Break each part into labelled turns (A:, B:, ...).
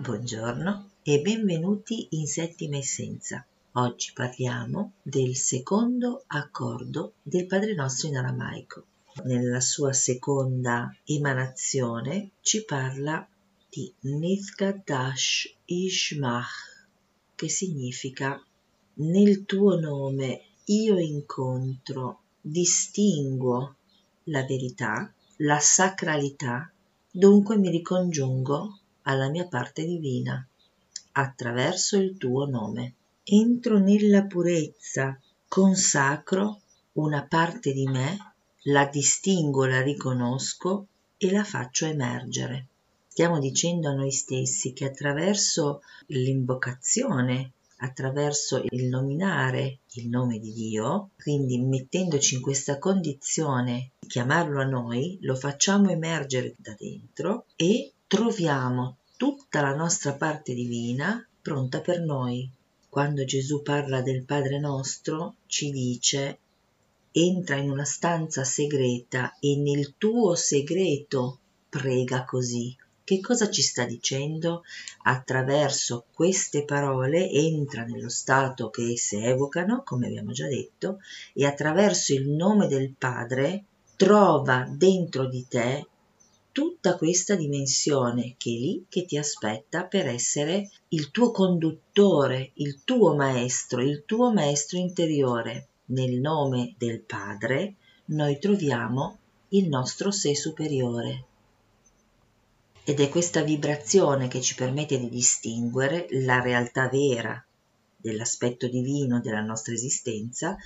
A: Buongiorno e benvenuti in Settima Essenza. Oggi parliamo del secondo accordo del Padre Nostro in aramaico. Nella sua seconda emanazione ci parla di Nizkadash Ishmach, che significa nel tuo nome io incontro, distinguo la verità, la sacralità, dunque mi ricongiungo alla mia parte divina attraverso il tuo nome. Entro nella purezza, consacro una parte di me, la distingo, la riconosco e la faccio emergere. Stiamo dicendo a noi stessi che attraverso l'invocazione, attraverso il nominare il nome di Dio, quindi mettendoci in questa condizione di chiamarlo a noi, lo facciamo emergere da dentro e troviamo tutta la nostra parte divina pronta per noi. Quando Gesù parla del Padre nostro, ci dice entra in una stanza segreta e nel tuo segreto prega così. Che cosa ci sta dicendo? Attraverso queste parole entra nello stato che esse evocano, come abbiamo già detto, e attraverso il nome del Padre trova dentro di te tutta questa dimensione che è lì che ti aspetta per essere il tuo conduttore, il tuo maestro, il tuo maestro interiore. Nel nome del Padre noi troviamo il nostro sé superiore. Ed è questa vibrazione che ci permette di distinguere la realtà vera dell'aspetto divino della nostra esistenza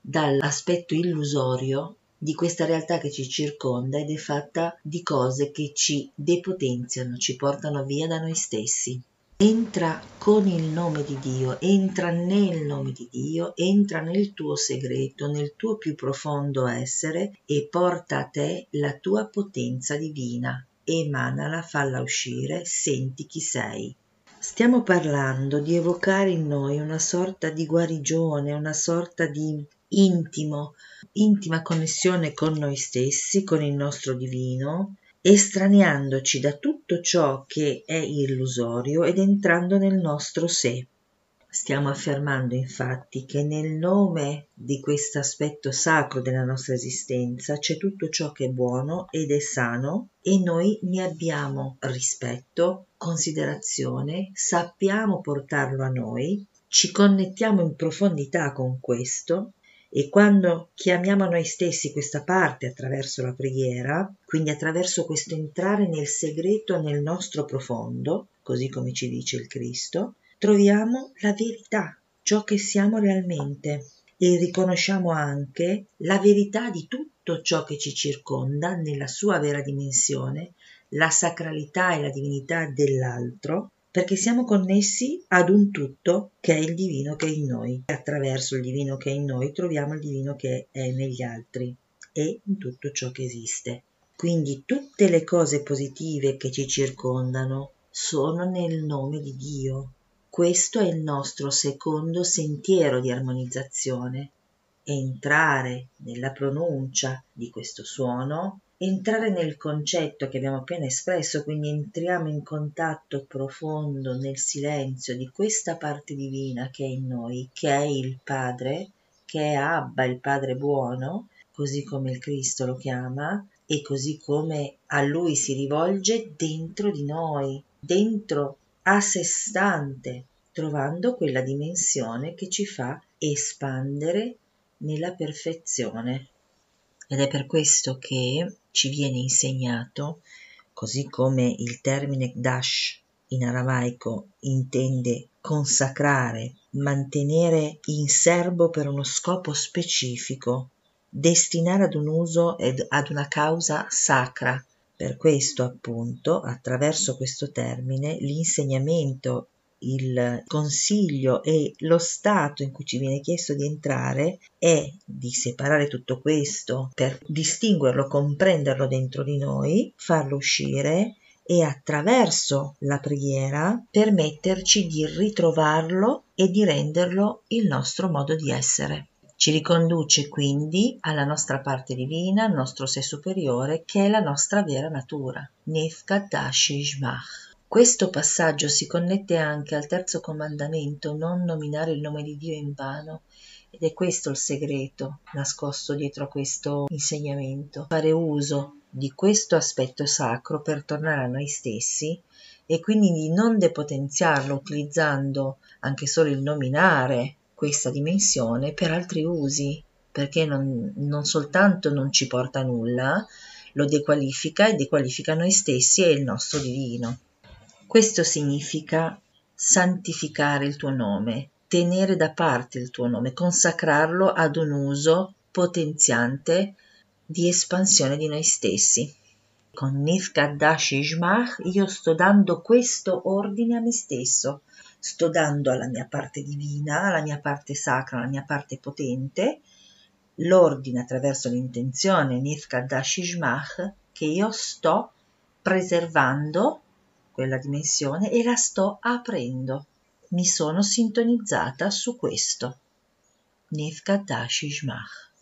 A: dall'aspetto illusorio di questa realtà che ci circonda ed è fatta di cose che ci depotenziano, ci portano via da noi stessi. Entra con il nome di Dio, entra nel nome di Dio, entra nel tuo segreto, nel tuo più profondo essere e porta a te la tua potenza divina. Emanala, falla uscire, senti chi sei. Stiamo parlando di evocare in noi una sorta di guarigione, una sorta di intimo, intima connessione con noi stessi, con il nostro divino, estraniandoci da tutto ciò che è illusorio ed entrando nel nostro sé. Stiamo affermando infatti che nel nome di questo aspetto sacro della nostra esistenza c'è tutto ciò che è buono ed è sano e noi ne abbiamo rispetto, considerazione, sappiamo portarlo a noi, ci connettiamo in profondità con questo e quando chiamiamo noi stessi questa parte attraverso la preghiera, quindi attraverso questo entrare nel segreto nel nostro profondo, così come ci dice il Cristo, troviamo la verità, ciò che siamo realmente. E riconosciamo anche la verità di tutto ciò che ci circonda nella sua vera dimensione, la sacralità e la divinità dell'altro perché siamo connessi ad un tutto che è il divino che è in noi. Attraverso il divino che è in noi troviamo il divino che è negli altri e in tutto ciò che esiste. Quindi tutte le cose positive che ci circondano sono nel nome di Dio. Questo è il nostro secondo sentiero di armonizzazione. Entrare nella pronuncia di questo suono entrare nel concetto che abbiamo appena espresso, quindi entriamo in contatto profondo nel silenzio di questa parte divina che è in noi, che è il Padre, che è Abba, il Padre buono, così come il Cristo lo chiama, e così come a Lui si rivolge dentro di noi, dentro a sé stante, trovando quella dimensione che ci fa espandere nella perfezione. Ed è per questo che ci viene insegnato, così come il termine dash in aramaico intende consacrare, mantenere in serbo per uno scopo specifico, destinare ad un uso ed ad una causa sacra. Per questo, appunto, attraverso questo termine, l'insegnamento il consiglio e lo stato in cui ci viene chiesto di entrare è di separare tutto questo per distinguerlo, comprenderlo dentro di noi, farlo uscire e attraverso la preghiera permetterci di ritrovarlo e di renderlo il nostro modo di essere. Ci riconduce quindi alla nostra parte divina, al nostro sé superiore, che è la nostra vera natura. Nefka Dashi Questo passaggio si connette anche al terzo comandamento, non nominare il nome di Dio in vano. Ed è questo il segreto nascosto dietro a questo insegnamento. Fare uso di questo aspetto sacro per tornare a noi stessi e quindi di non depotenziarlo utilizzando anche solo il nominare questa dimensione per altri usi, perché non, non soltanto non ci porta nulla, lo dequalifica e dequalifica noi stessi e il nostro divino. Questo significa santificare il tuo nome, tenere da parte il tuo nome, consacrarlo ad un uso potenziante di espansione di noi stessi. Con Nifkadash Ishmach io sto dando questo ordine a me stesso, sto dando alla mia parte divina, alla mia parte sacra, alla mia parte potente, l'ordine attraverso l'intenzione Nifkadash Ishmach che io sto preservando quella dimensione e la sto aprendo. Mi sono sintonizzata su questo. Nefkadash Ishmach.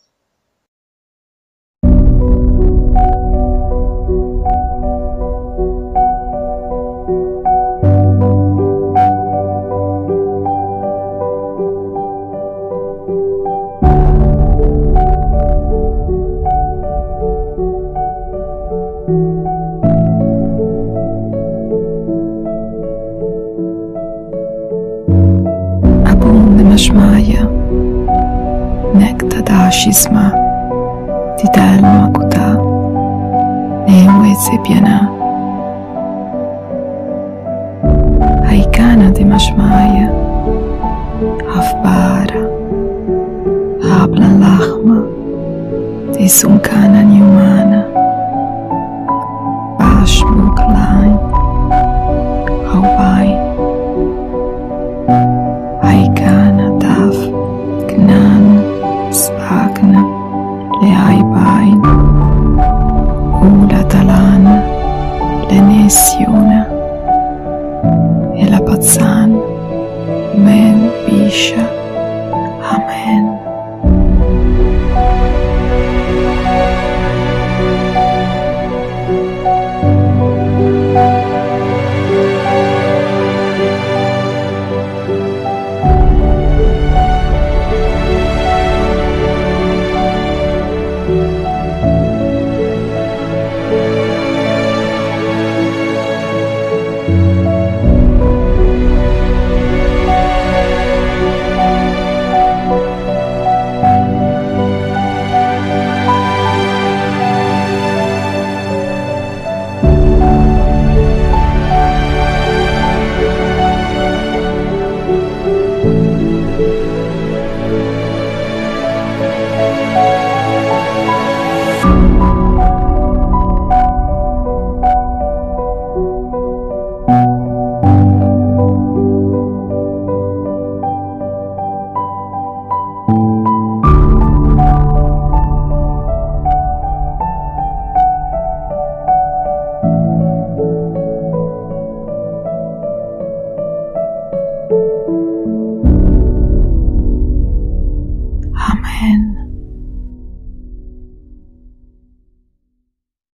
B: Manashmaya Nektadashisma Didalmakuta Neuesepiana Aikana Demashmaya Afbara Ablan Lahma Desunkana Nyumana